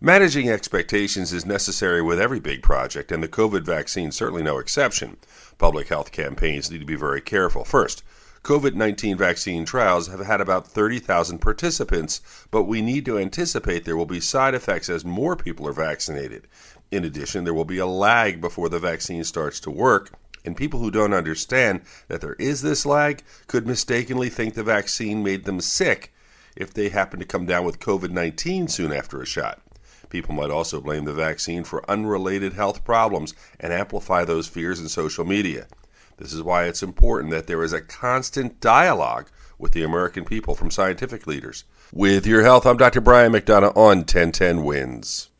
Managing expectations is necessary with every big project, and the COVID vaccine certainly no exception. Public health campaigns need to be very careful. First, COVID 19 vaccine trials have had about 30,000 participants, but we need to anticipate there will be side effects as more people are vaccinated. In addition, there will be a lag before the vaccine starts to work, and people who don't understand that there is this lag could mistakenly think the vaccine made them sick if they happen to come down with COVID 19 soon after a shot. People might also blame the vaccine for unrelated health problems and amplify those fears in social media. This is why it's important that there is a constant dialogue with the American people from scientific leaders. With your health, I'm Dr. Brian McDonough on 1010 Wins.